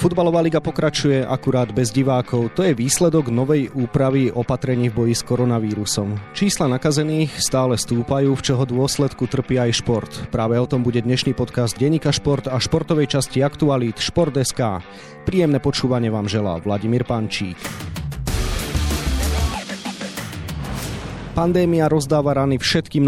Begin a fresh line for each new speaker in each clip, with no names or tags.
Futbalová liga pokračuje akurát bez divákov. To je výsledok novej úpravy opatrení v boji s koronavírusom. Čísla nakazených stále stúpajú, v čoho dôsledku trpí aj šport. Práve o tom bude dnešný podcast Denika Šport a športovej časti aktualít Šport.sk. Príjemné počúvanie vám želá Vladimír Pančík. Pandémia rozdáva rany všetkým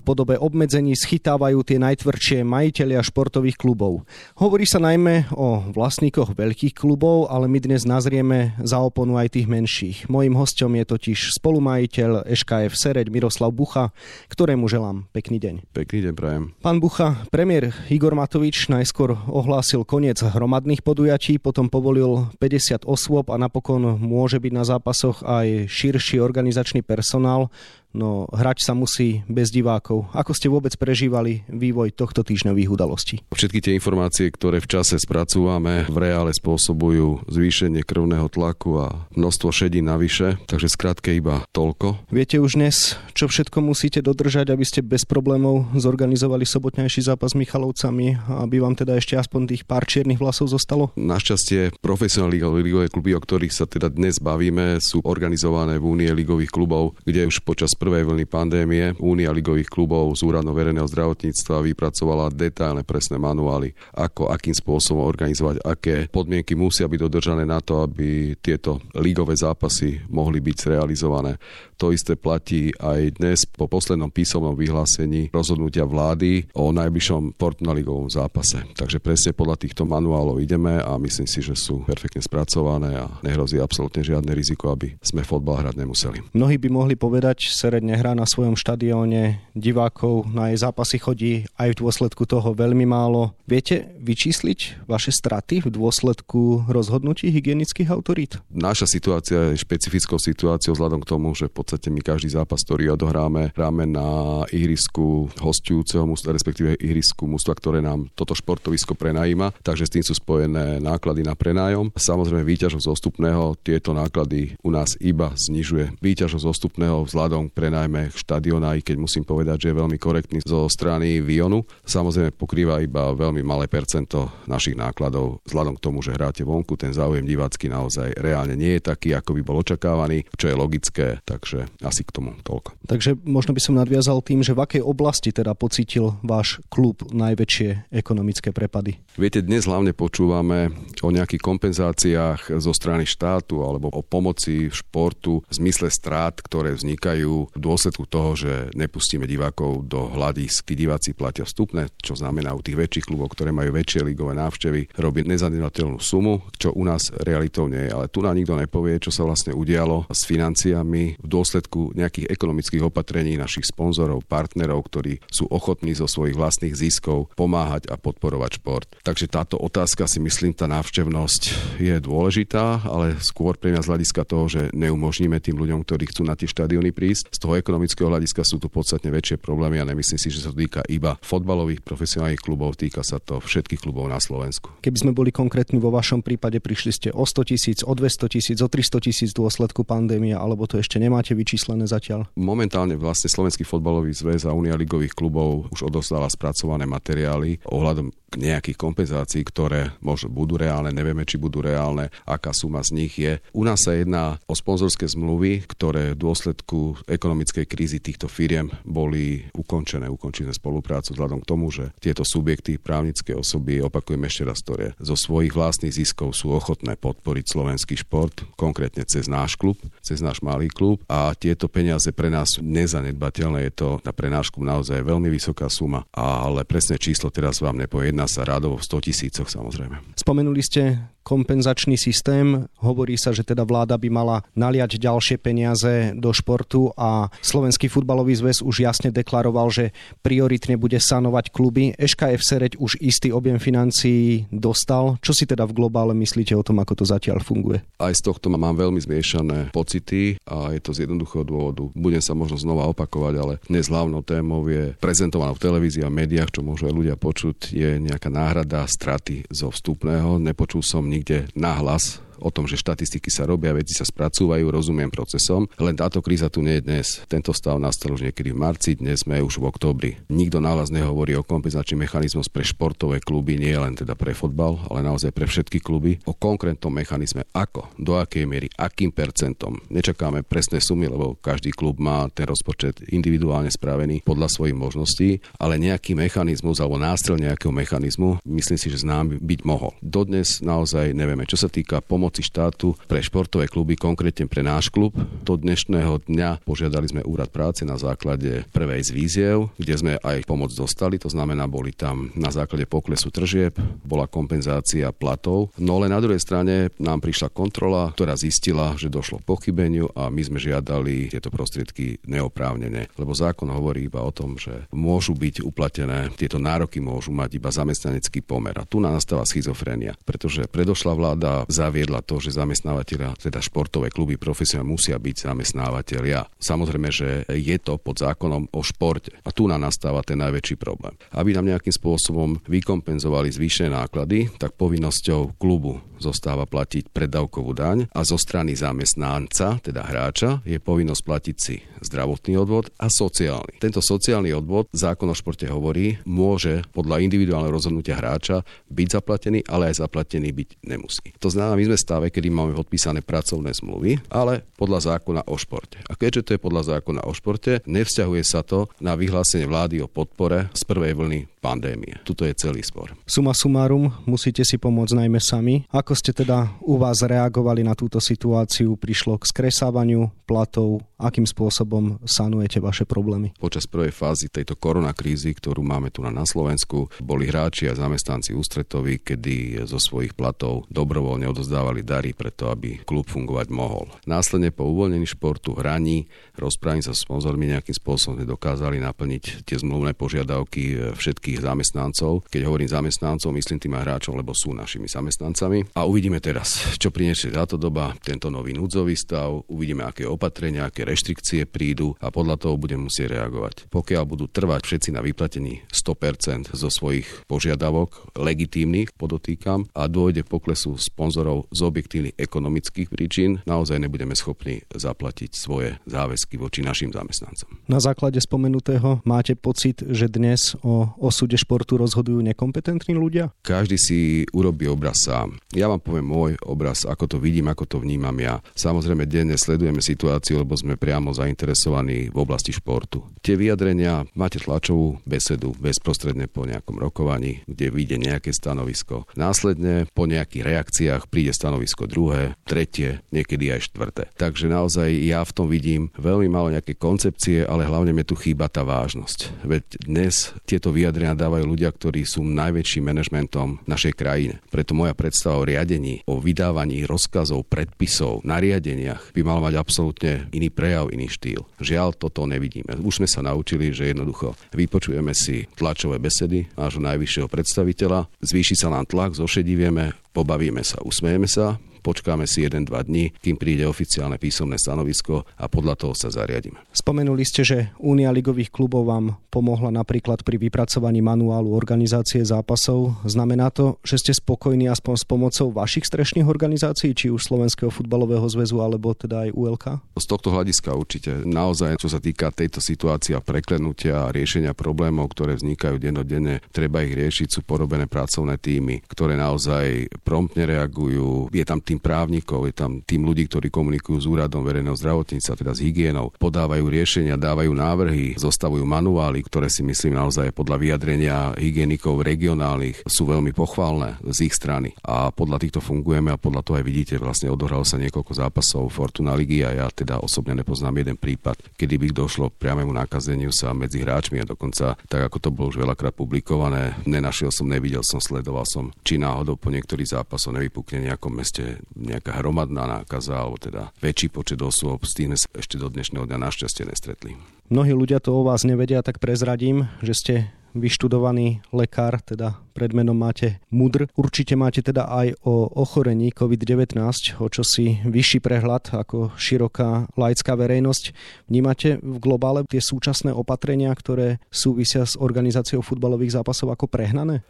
naokolo podobe obmedzení schytávajú tie najtvrdšie majiteľia športových klubov. Hovorí sa najmä o vlastníkoch veľkých klubov, ale my dnes nazrieme za oponu aj tých menších. Mojím hostom je totiž spolumajiteľ SKF Sereď Miroslav Bucha, ktorému želám pekný deň.
Pekný deň prajem.
Pán Bucha, premiér Igor Matovič najskôr ohlásil koniec hromadných podujatí, potom povolil 50 osôb a napokon môže byť na zápasoch aj širší organizačný personál. No hrať sa musí bez divákov. Ako ste vôbec prežívali vývoj tohto týždňových udalostí?
Všetky tie informácie, ktoré v čase spracúvame, v reále spôsobujú zvýšenie krvného tlaku a množstvo šedí navyše, takže skrátke iba toľko.
Viete už dnes, čo všetko musíte dodržať, aby ste bez problémov zorganizovali sobotnejší zápas s Michalovcami, aby vám teda ešte aspoň tých pár čiernych vlasov zostalo?
Našťastie profesionálne ligové kluby, o ktorých sa teda dnes bavíme, sú organizované v Únie ligových klubov, kde už počas prvej vlny pandémie Únia ligových klubov z úradnou verejného zdravotníctva vypracovala detailné presné manuály, ako akým spôsobom organizovať, aké podmienky musia byť dodržané na to, aby tieto ligové zápasy mohli byť zrealizované. To isté platí aj dnes po poslednom písomnom vyhlásení rozhodnutia vlády o najbližšom portnaligovom zápase. Takže presne podľa týchto manuálov ideme a myslím si, že sú perfektne spracované a nehrozí absolútne žiadne riziko, aby sme fotbal hrať nemuseli.
Mnohí by mohli povedať, Sered nehrá na svojom štadióne, divákov na jej zápasy chodí aj v dôsledku toho veľmi málo. Viete vyčísliť vaše straty v dôsledku rozhodnutí hygienických autorít?
Naša situácia je špecifickou situáciou vzhľadom k tomu, že v podstate my každý zápas, ktorý odohráme, hráme na ihrisku hostujúceho mústva, respektíve ihrisku mústva, ktoré nám toto športovisko prenajíma, takže s tým sú spojené náklady na prenájom. Samozrejme, výťažnosť zostupného tieto náklady u nás iba znižuje. Výťažnosť zostupného vzhľadom k prenajme štadiona, i keď musím povedať, že je veľmi korektný zo strany Vionu. Samozrejme, pokrýva iba veľmi malé percento našich nákladov vzhľadom k tomu, že hráte vonku, ten záujem divácky naozaj reálne nie je taký, ako by bol očakávaný, čo je logické, takže Takže asi k tomu toľko.
Takže možno by som nadviazal tým, že v akej oblasti teda pocítil váš klub najväčšie ekonomické prepady?
Viete, dnes hlavne počúvame o nejakých kompenzáciách zo strany štátu alebo o pomoci športu v zmysle strát, ktoré vznikajú v dôsledku toho, že nepustíme divákov do hľadisk. Tí diváci platia vstupné, čo znamená u tých väčších klubov, ktoré majú väčšie ligové návštevy, robiť nezanedbateľnú sumu, čo u nás realitou nie je. Ale tu nám nikto nepovie, čo sa vlastne udialo s financiami v dôsledku nejakých ekonomických opatrení našich sponzorov, partnerov, ktorí sú ochotní zo svojich vlastných ziskov pomáhať a podporovať šport. Takže táto otázka si myslím, tá návštevnosť je dôležitá, ale skôr pre mňa z hľadiska toho, že neumožníme tým ľuďom, ktorí chcú na tie štadióny prísť. Z toho ekonomického hľadiska sú tu podstatne väčšie problémy a nemyslím si, že sa to týka iba fotbalových profesionálnych klubov, týka sa to všetkých klubov na Slovensku.
Keby sme boli konkrétni vo vašom prípade, prišli ste o 100 tisíc, o 200 tisíc, o 300 tisíc dôsledku pandémie, alebo to ešte nemáte vyčíslené zatiaľ?
Momentálne vlastne Slovenský fotbalový zväz a Unia ligových klubov už odozdala spracované materiály ohľadom nejakých kompenzácií, ktoré možno budú reálne, nevieme, či budú reálne, aká suma z nich je. U nás sa jedná o sponzorské zmluvy, ktoré v dôsledku ekonomickej krízy týchto firiem boli ukončené. Ukončené spoluprácu vzhľadom k tomu, že tieto subjekty, právnické osoby, opakujem ešte raz, ktoré zo svojich vlastných ziskov sú ochotné podporiť slovenský šport, konkrétne cez náš klub, cez náš malý klub a tieto peniaze pre nás nezanedbateľné. Je to na prenášku naozaj veľmi vysoká suma, ale presné číslo teraz vám nepoviem jedná sa rádovo v 100 tisícoch samozrejme.
Spomenuli ste kompenzačný systém. Hovorí sa, že teda vláda by mala naliať ďalšie peniaze do športu a Slovenský futbalový zväz už jasne deklaroval, že prioritne bude sanovať kluby. SKF Sereď už istý objem financií dostal. Čo si teda v globále myslíte o tom, ako to zatiaľ funguje?
Aj z tohto mám veľmi zmiešané pocity a je to z jednoduchého dôvodu. Budem sa možno znova opakovať, ale dnes hlavnou témou je prezentovaná v televízii a médiách, čo môžu aj ľudia počuť, je nejaká náhrada straty zo vstupného. Nepočul som nikde nahlas o tom, že štatistiky sa robia, veci sa spracúvajú, rozumiem procesom, len táto kríza tu nie je dnes. Tento stav nastal už niekedy v marci, dnes sme už v oktobri. Nikto nahlas nehovorí o kompenzačný mechanizmus pre športové kluby, nie len teda pre fotbal, ale naozaj pre všetky kluby, o konkrétnom mechanizme, ako, do akej miery, akým percentom. Nečakáme presné sumy, lebo každý klub má ten rozpočet individuálne spravený podľa svojich možností, ale nejaký mechanizmus alebo nástrel nejakého mechanizmu, myslím si, že znám byť mohol. Dodnes naozaj nevieme. Čo sa týka pomoci štátu pre športové kluby, konkrétne pre náš klub, do dnešného dňa požiadali sme úrad práce na základe prvej z víziev, kde sme aj pomoc dostali, to znamená, boli tam na základe poklesu tržieb, bola kompenzácia platov, no ale na druhej strane nám prišla kontrola, ktorá zistila, že došlo k pochybeniu a my sme žiadali tieto prostriedky neoprávnene, lebo zákon hovorí iba o tom, že môžu byť uplatené, tieto nároky môžu mať iba zamestnanecký pomer. A tu nastáva schizofrénia, pretože predošla vláda zaviedla to, že zamestnávateľia, teda športové kluby profesionálne musia byť zamestnávateľia. Samozrejme, že je to pod zákonom o športe. A tu nám nastáva ten najväčší problém. Aby nám nejakým spôsobom vykompenzovali zvýšené náklady, tak povinnosťou klubu zostáva platiť preddavkovú daň a zo strany zamestnanca, teda hráča, je povinnosť platiť si zdravotný odvod a sociálny. Tento sociálny odvod, zákon o športe hovorí, môže podľa individuálneho rozhodnutia hráča byť zaplatený, ale aj zaplatený byť nemusí. To znamená, my sme v stave, kedy máme podpísané pracovné zmluvy, ale podľa zákona o športe. A keďže to je podľa zákona o športe, nevzťahuje sa to na vyhlásenie vlády o podpore z prvej vlny pandémie. Tuto je celý spor.
Suma sumárum, musíte si pomôcť najmä sami. Ako ste teda u vás reagovali na túto situáciu? Prišlo k skresávaniu platov? Akým spôsobom sanujete vaše problémy?
Počas prvej fázy tejto koronakrízy, ktorú máme tu na Slovensku, boli hráči a zamestnanci ústretoví, kedy zo svojich platov dobrovoľne odozdávali dary preto, aby klub fungovať mohol. Následne po uvoľnení športu, hraní, rozprávaní sa s sponzormi nejakým spôsobom dokázali naplniť tie zmluvné požiadavky všetkých všetkých zamestnancov. Keď hovorím zamestnancov, myslím tým aj hráčov, lebo sú našimi zamestnancami. A uvidíme teraz, čo priniesie táto doba, tento nový núdzový stav, uvidíme, aké opatrenia, aké reštrikcie prídu a podľa toho budeme musieť reagovať. Pokiaľ budú trvať všetci na vyplatení 100% zo svojich požiadavok, legitímnych, podotýkam, a dôjde poklesu sponzorov z objektívnych ekonomických príčin, naozaj nebudeme schopní zaplatiť svoje záväzky voči našim zamestnancom.
Na základe spomenutého máte pocit, že dnes o osude športu rozhodujú nekompetentní ľudia?
Každý si urobí obraz sám. Ja vám poviem môj obraz, ako to vidím, ako to vnímam ja. Samozrejme, denne sledujeme situáciu, lebo sme priamo zainteresovaní v oblasti športu. Tie vyjadrenia, máte tlačovú besedu bezprostredne po nejakom rokovaní, kde vyjde nejaké stanovisko. Následne po nejakých reakciách príde stanovisko druhé, tretie, niekedy aj štvrté. Takže naozaj ja v tom vidím veľmi malo nejaké koncepcie, ale hlavne mi tu chýba tá vážnosť. Veď dnes tieto vyjadrenia dávajú ľudia, ktorí sú najväčším manažmentom našej krajine. Preto moja predstava o riadení, o vydávaní rozkazov, predpisov, nariadeniach by mal mať absolútne iný prejav, iný štýl. Žiaľ, toto nevidíme. Už sme sa naučili, že jednoducho vypočujeme si tlačové besedy nášho najvyššieho predstaviteľa, zvýši sa nám tlak, zošedivieme, pobavíme sa, usmejeme sa, počkáme si 1-2 dní, kým príde oficiálne písomné stanovisko a podľa toho sa zariadíme.
Spomenuli ste, že Únia ligových klubov vám pomohla napríklad pri vypracovaní manuálu organizácie zápasov. Znamená to, že ste spokojní aspoň s pomocou vašich strešných organizácií, či už Slovenského futbalového zväzu alebo teda aj ULK?
Z tohto hľadiska určite. Naozaj, čo sa týka tejto situácie a preklenutia a riešenia problémov, ktoré vznikajú dennodenne, treba ich riešiť, sú porobené pracovné týmy, ktoré naozaj promptne reagujú. Je tam tým právnikov, je tam tým ľudí, ktorí komunikujú s úradom verejného zdravotníctva, teda s hygienou, podávajú riešenia, dávajú návrhy, zostavujú manuály, ktoré si myslím naozaj podľa vyjadrenia hygienikov regionálnych sú veľmi pochválne z ich strany. A podľa týchto fungujeme a podľa toho aj vidíte, vlastne odohralo sa niekoľko zápasov Fortuna Ligy a ja teda osobne nepoznám jeden prípad, kedy by došlo priamému nakazeniu sa medzi hráčmi a dokonca, tak ako to bolo už veľakrát publikované, nenašiel som, nevidel som, sledoval som, či náhodou po niektorých zápasoch nevypukne nejakom meste nejaká hromadná nákaza, alebo teda väčší počet osôb, s tým ešte do dnešného dňa našťastie nestretli.
Mnohí ľudia to o vás nevedia, tak prezradím, že ste vyštudovaný lekár, teda predmenom máte MUDR. Určite máte teda aj o ochorení COVID-19, o čo si vyšší prehľad ako široká laická verejnosť. Vnímate v globále tie súčasné opatrenia, ktoré súvisia s organizáciou futbalových zápasov ako prehnané?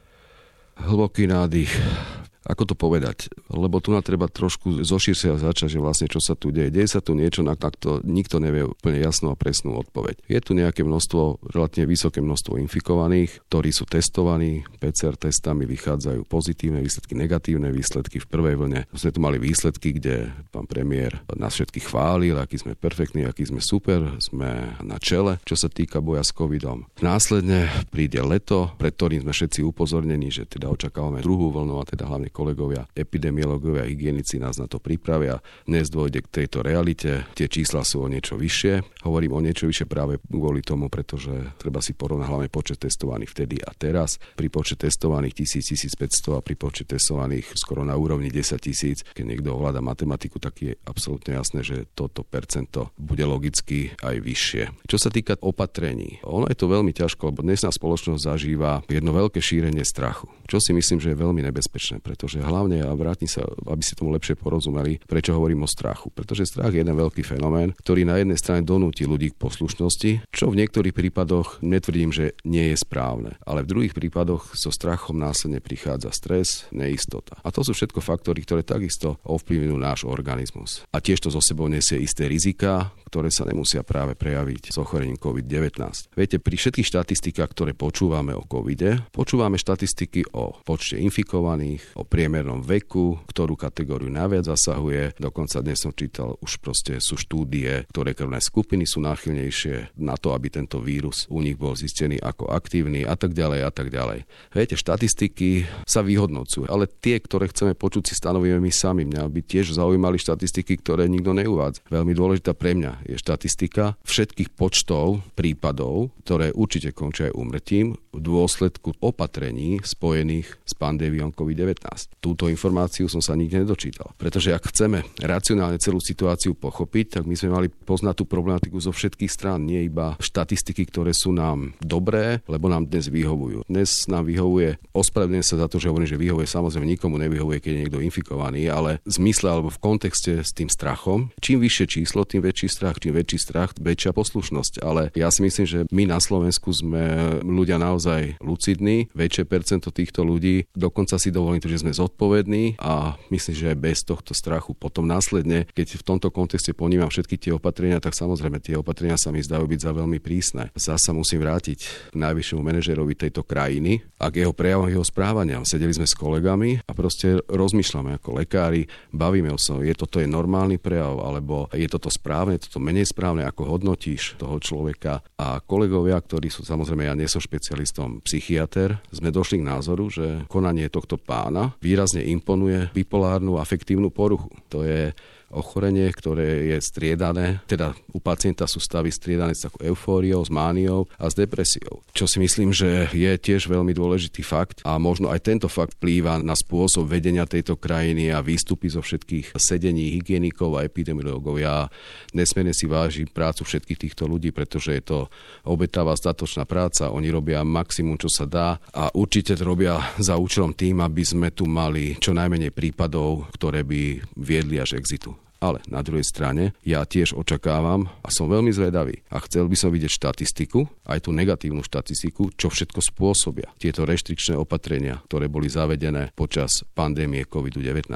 Hlboký nádych ako to povedať, lebo tu na treba trošku zoširšia začať, že vlastne čo sa tu deje. Deje sa tu niečo, na to nikto nevie úplne jasnú a presnú odpoveď. Je tu nejaké množstvo, relatívne vysoké množstvo infikovaných, ktorí sú testovaní, PCR testami vychádzajú pozitívne výsledky, negatívne výsledky. V prvej vlne sme tu mali výsledky, kde pán premiér nás všetkých chválil, aký sme perfektní, aký sme super, sme na čele, čo sa týka boja s covidom. Následne príde leto, pred ktorým sme všetci upozornení, že teda očakávame druhú vlnu a teda hlavne kolegovia epidemiológovia hygienici nás na to pripravia. Dnes dôjde k tejto realite, tie čísla sú o niečo vyššie. Hovorím o niečo vyššie práve kvôli tomu, pretože treba si porovnať hlavne počet testovaných vtedy a teraz. Pri počet testovaných 1000-1500 a pri počet testovaných skoro na úrovni 10 tisíc, keď niekto ovláda matematiku, tak je absolútne jasné, že toto percento bude logicky aj vyššie. Čo sa týka opatrení, ono je to veľmi ťažko, lebo dnesná spoločnosť zažíva jedno veľké šírenie strachu, čo si myslím, že je veľmi nebezpečné, pretože hlavne, a vrátim sa, aby si tomu lepšie porozumeli, prečo hovorím o strachu. Pretože strach je jeden veľký fenomén, ktorý na jednej strane donúti ľudí k poslušnosti, čo v niektorých prípadoch netvrdím, že nie je správne. Ale v druhých prípadoch so strachom následne prichádza stres, neistota. A to sú všetko faktory, ktoré takisto ovplyvňujú náš organizmus. A tiež to zo sebou nesie isté rizika, ktoré sa nemusia práve prejaviť s ochorením COVID-19. Viete, pri všetkých štatistikách, ktoré počúvame o COVID, počúvame štatistiky o počte infikovaných, o priemernom veku, ktorú kategóriu najviac zasahuje. Dokonca dnes som čítal, už proste sú štúdie, ktoré krvné skupiny sú náchylnejšie na to, aby tento vírus u nich bol zistený ako aktívny a tak ďalej a tak ďalej. Viete, štatistiky sa vyhodnocujú, ale tie, ktoré chceme počuť, si stanovíme my sami. Mňa by tiež zaujímali štatistiky, ktoré nikto neuvádza. Veľmi dôležitá pre mňa je štatistika všetkých počtov prípadov, ktoré určite končia aj umrtím v dôsledku opatrení spojených s pandémiou COVID-19. Túto informáciu som sa nikde nedočítal. Pretože ak chceme racionálne celú situáciu pochopiť, tak my sme mali poznať tú problematiku zo všetkých strán, nie iba štatistiky, ktoré sú nám dobré, lebo nám dnes vyhovujú. Dnes nám vyhovuje, ospravedlňujem sa za to, že hovorím, že vyhovuje, samozrejme nikomu nevyhovuje, keď je niekto infikovaný, ale v zmysle alebo v kontexte s tým strachom, čím vyššie číslo, tým väčší strach, čím väčší strach, väčšia poslušnosť. Ale ja si myslím, že my na Slovensku sme ľudia naozaj lucidní, väčšie percento týchto ľudí, dokonca si dovolím to, že sme zodpovední a myslím, že aj bez tohto strachu potom následne, keď v tomto kontexte ponímam všetky tie opatrenia, tak samozrejme tie opatrenia sa mi zdajú byť za veľmi prísne. Zasa musím vrátiť k najvyššiemu manažerovi tejto krajiny a k jeho prejavom, jeho správaniam. Sedeli sme s kolegami a proste rozmýšľame ako lekári, bavíme sa, je toto je normálny prejav, alebo je toto správne, toto menej správne, ako hodnotíš toho človeka. A kolegovia, ktorí sú, samozrejme, ja nie som špecialistom psychiatr, sme došli k názoru, že konanie tohto pána výrazne imponuje bipolárnu afektívnu poruchu. To je ochorenie, ktoré je striedané, teda u pacienta sú stavy striedané s takou eufóriou, s mániou a s depresiou. Čo si myslím, že je tiež veľmi dôležitý fakt a možno aj tento fakt vplýva na spôsob vedenia tejto krajiny a výstupy zo všetkých sedení hygienikov a epidemiológov. Ja nesmierne si vážim prácu všetkých týchto ľudí, pretože je to obetavá statočná práca, oni robia maximum, čo sa dá a určite to robia za účelom tým, aby sme tu mali čo najmenej prípadov, ktoré by viedli až exitu. Ale na druhej strane ja tiež očakávam a som veľmi zvedavý a chcel by som vidieť štatistiku, aj tú negatívnu štatistiku, čo všetko spôsobia tieto reštrikčné opatrenia, ktoré boli zavedené počas pandémie COVID-19.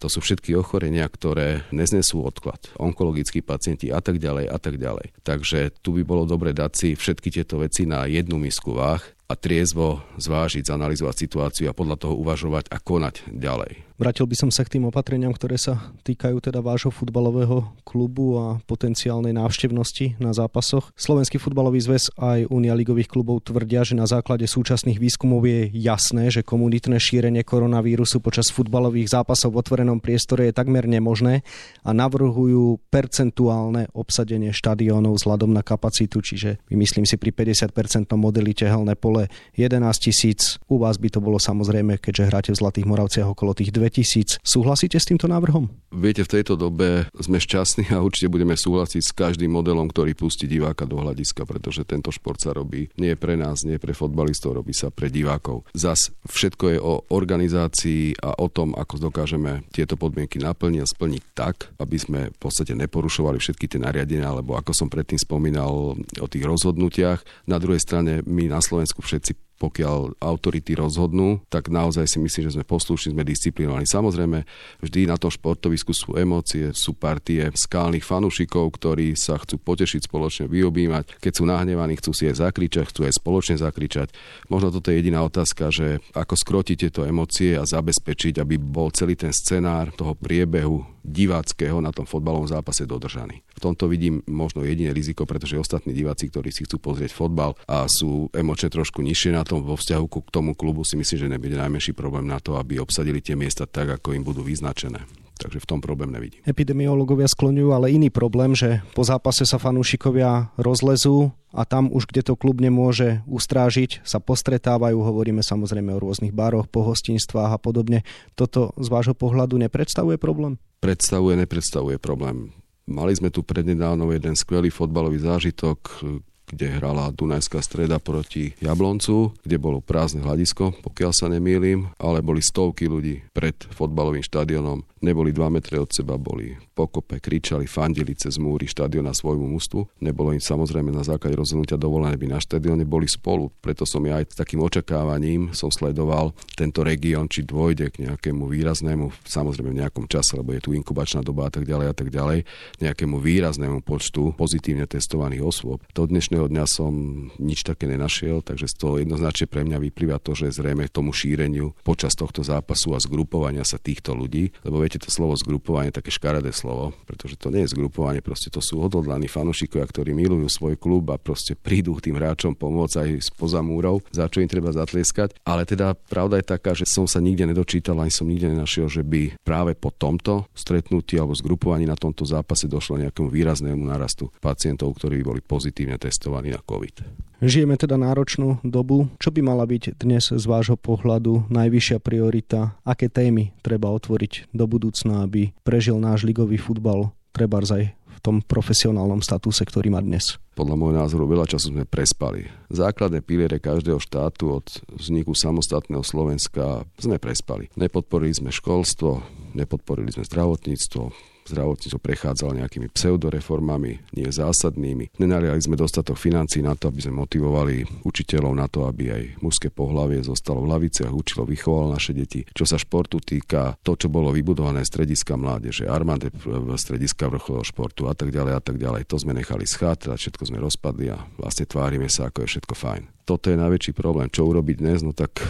To sú všetky ochorenia, ktoré neznesú odklad, onkologickí pacienti a tak ďalej a tak ďalej. Takže tu by bolo dobre dať si všetky tieto veci na jednu misku váh a triezvo zvážiť, zanalizovať situáciu a podľa toho uvažovať a konať ďalej.
Vrátil by som sa k tým opatreniam, ktoré sa týkajú teda vášho futbalového klubu a potenciálnej návštevnosti na zápasoch. Slovenský futbalový zväz aj Unia ligových klubov tvrdia, že na základe súčasných výskumov je jasné, že komunitné šírenie koronavírusu počas futbalových zápasov v otvorenom priestore je takmer nemožné a navrhujú percentuálne obsadenie štadiónov vzhľadom na kapacitu, čiže myslím si pri 50% modeli tehelné pole 11 tisíc. U vás by to bolo samozrejme, keďže hráte v Zlatých Moravciach okolo tých 2 tisíc. Súhlasíte s týmto návrhom?
Viete, v tejto dobe sme šťastní a určite budeme súhlasiť s každým modelom, ktorý pustí diváka do hľadiska, pretože tento šport sa robí nie pre nás, nie pre fotbalistov, robí sa pre divákov. Zas všetko je o organizácii a o tom, ako dokážeme tieto podmienky naplniť a splniť tak, aby sme v podstate neporušovali všetky tie nariadenia, alebo ako som predtým spomínal o tých rozhodnutiach. Na druhej strane my na Slovensku všetci pokiaľ autority rozhodnú, tak naozaj si myslím, že sme poslušní, sme disciplinovaní. Samozrejme, vždy na tom športovisku sú emócie, sú partie skálnych fanúšikov, ktorí sa chcú potešiť spoločne, vyobímať. Keď sú nahnevaní, chcú si aj zakričať, chcú aj spoločne zakričať. Možno toto je jediná otázka, že ako skrotiť tieto emócie a zabezpečiť, aby bol celý ten scenár toho priebehu diváckého na tom fotbalovom zápase dodržaný. V tomto vidím možno jediné riziko, pretože ostatní diváci, ktorí si chcú pozrieť fotbal a sú emočne trošku nižšie na tom vo vzťahu k tomu klubu, si myslím, že nebude najmenší problém na to, aby obsadili tie miesta tak, ako im budú vyznačené. Takže v tom problém nevidím.
Epidemiológovia skloňujú ale iný problém, že po zápase sa fanúšikovia rozlezú a tam už, kde to klub nemôže ustrážiť, sa postretávajú, hovoríme samozrejme o rôznych baroch, pohostinstvách a podobne. Toto z vášho pohľadu nepredstavuje problém?
Predstavuje, nepredstavuje problém. Mali sme tu prednedávno jeden skvelý fotbalový zážitok, kde hrala Dunajská streda proti Jabloncu, kde bolo prázdne hľadisko, pokiaľ sa nemýlim, ale boli stovky ľudí pred fotbalovým štadionom neboli 2 metre od seba, boli pokope, kričali, fandili cez múry štadiona svojmu mústvu. Nebolo im samozrejme na základe rozhodnutia dovolené by na štadióne, boli spolu. Preto som ja aj s takým očakávaním som sledoval tento región, či dôjde k nejakému výraznému, samozrejme v nejakom čase, lebo je tu inkubačná doba a tak ďalej a tak ďalej, nejakému výraznému počtu pozitívne testovaných osôb. Do dnešného dňa som nič také nenašiel, takže z toho jednoznačne pre mňa vyplýva to, že zrejme tomu šíreniu počas tohto zápasu a zgrupovania sa týchto ľudí, lebo viete, to slovo zgrupovanie, také škaredé slovo, pretože to nie je zgrupovanie, proste to sú odhodlaní fanúšikovia, ktorí milujú svoj klub a proste prídu tým hráčom pomôcť aj spoza múrov, za čo im treba zatlieskať. Ale teda pravda je taká, že som sa nikde nedočítal, ani som nikde nenašiel, že by práve po tomto stretnutí alebo zgrupovaní na tomto zápase došlo nejakému výraznému narastu pacientov, ktorí boli pozitívne testovaní na COVID.
Žijeme teda náročnú dobu. Čo by mala byť dnes z vášho pohľadu najvyššia priorita? Aké témy treba otvoriť do budúcna, aby prežil náš ligový futbal treba aj v tom profesionálnom statuse, ktorý má dnes?
Podľa môjho názoru veľa času sme prespali. Základné piliere každého štátu od vzniku samostatného Slovenska sme prespali. Nepodporili sme školstvo, nepodporili sme zdravotníctvo, zdravotníctvo prechádzalo nejakými pseudoreformami, nie zásadnými. Nenaliali sme dostatok financí na to, aby sme motivovali učiteľov na to, aby aj mužské pohlavie zostalo v laviciach, učilo, vychovalo naše deti. Čo sa športu týka, to, čo bolo vybudované strediska mládeže, armáde strediska vrcholového športu a tak ďalej a tak ďalej, to sme nechali schátrať, všetko sme rozpadli a vlastne tvárime sa, ako je všetko fajn. Toto je najväčší problém. Čo urobiť dnes? No tak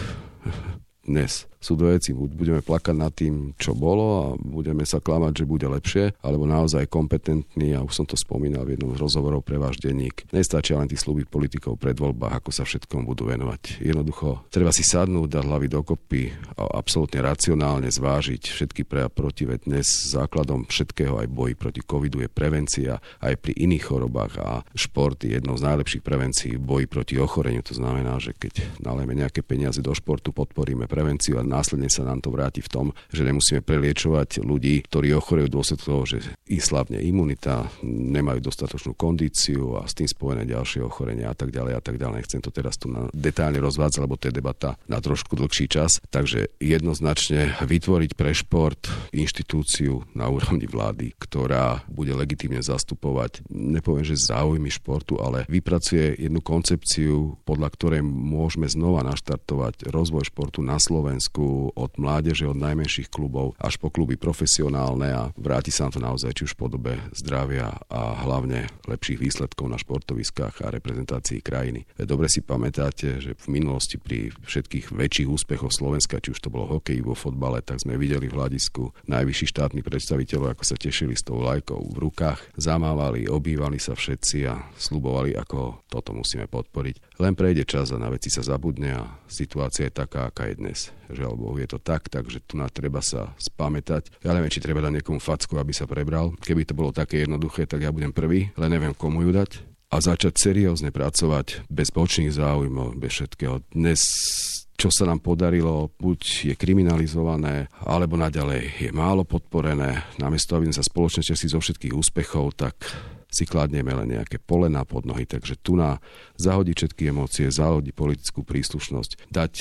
dnes sú dve veci. Buď budeme plakať nad tým, čo bolo a budeme sa klamať, že bude lepšie, alebo naozaj kompetentný, a už som to spomínal v jednom z rozhovorov pre váš denník. Nestačia len tí slúbiť politikov pred voľbách, ako sa všetkom budú venovať. Jednoducho, treba si sadnúť, dať hlavy dokopy a absolútne racionálne zvážiť všetky pre a proti, veď dnes základom všetkého aj boji proti covidu je prevencia aj pri iných chorobách a šport je jednou z najlepších prevencií boji proti ochoreniu. To znamená, že keď nalejeme nejaké peniaze do športu, podporíme prevenciu a následne sa nám to vráti v tom, že nemusíme preliečovať ľudí, ktorí ochorejú dôsledku toho, že ich slabne imunita, nemajú dostatočnú kondíciu a s tým spojené ďalšie ochorenia a tak ďalej a tak ďalej. Nechcem to teraz tu na detálne rozvádzať, lebo to je debata na trošku dlhší čas. Takže jednoznačne vytvoriť pre šport inštitúciu na úrovni vlády, ktorá bude legitimne zastupovať, nepoviem, že záujmy športu, ale vypracuje jednu koncepciu, podľa ktorej môžeme znova naštartovať rozvoj športu na Slovensku, Slovensku od mládeže, od najmenších klubov až po kluby profesionálne a vráti sa nám to naozaj či už v podobe zdravia a hlavne lepších výsledkov na športoviskách a reprezentácii krajiny. Dobre si pamätáte, že v minulosti pri všetkých väčších úspechoch Slovenska, či už to bolo hokej vo fotbale, tak sme videli v hľadisku najvyšší štátni predstaviteľov, ako sa tešili s tou lajkou v rukách, zamávali, obývali sa všetci a slubovali, ako toto musíme podporiť. Len prejde čas a na veci sa zabudne a situácia je taká, aká je dnes. Žiaľ Bohu je to tak, takže tu na treba sa spamätať. Ja neviem, či treba dať niekomu facku, aby sa prebral. Keby to bolo také jednoduché, tak ja budem prvý, len neviem komu ju dať a začať seriózne pracovať bez bočných záujmov, bez všetkého. Dnes čo sa nám podarilo, buď je kriminalizované, alebo naďalej je málo podporené. Namiesto, aby sme sa spoločne si zo všetkých úspechov, tak si kladneme len nejaké polena pod nohy. Takže tu na zahodiť všetky emócie, zahodiť politickú príslušnosť, dať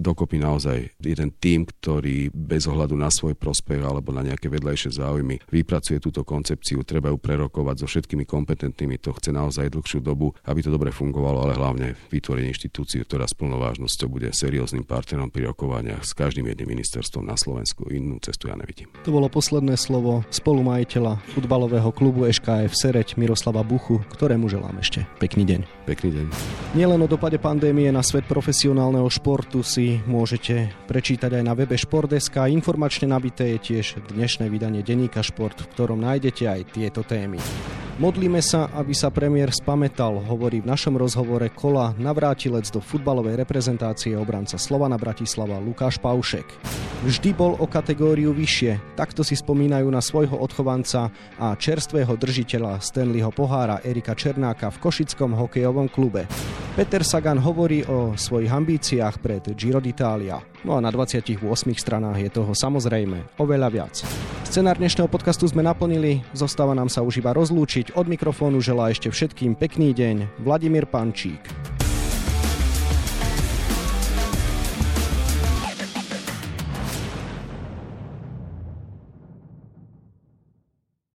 dokopy naozaj jeden tým, ktorý bez ohľadu na svoj prospech alebo na nejaké vedľajšie záujmy vypracuje túto koncepciu, treba ju prerokovať so všetkými kompetentnými, to chce naozaj dlhšiu dobu, aby to dobre fungovalo, ale hlavne vytvoriť inštitúciu, ktorá s plnou vážnosťou bude serióznym partnerom pri rokovaniach s každým jedným ministerstvom na Slovensku. Inú cestu ja nevidím.
To bolo posledné slovo spolumajiteľa futbalového klubu SKF Sereď Miroslava Buchu, ktorému želám ešte pekný deň.
Pekný deň.
Nielen o dopade pandémie na svet profesionálneho športu si môžete prečítať aj na webe Športdeska. Informačne nabité je tiež dnešné vydanie denníka Šport, v ktorom nájdete aj tieto témy. Modlíme sa, aby sa premiér spametal, hovorí v našom rozhovore kola navrátilec do futbalovej reprezentácie obranca Slovana Bratislava Lukáš Paušek. Vždy bol o kategóriu vyššie, takto si spomínajú na svojho odchovanca a čerstvého držiteľa Stanleyho pohára Erika Černáka v Košickom hokejovom klube. Peter Sagan hovorí o svojich ambíciách pred Giro d'Italia. No a na 28 stranách je toho samozrejme oveľa viac. Scenár dnešného podcastu sme naplnili, zostáva nám sa už iba rozlúčiť. Od mikrofónu želá ešte všetkým pekný deň Vladimír Pančík.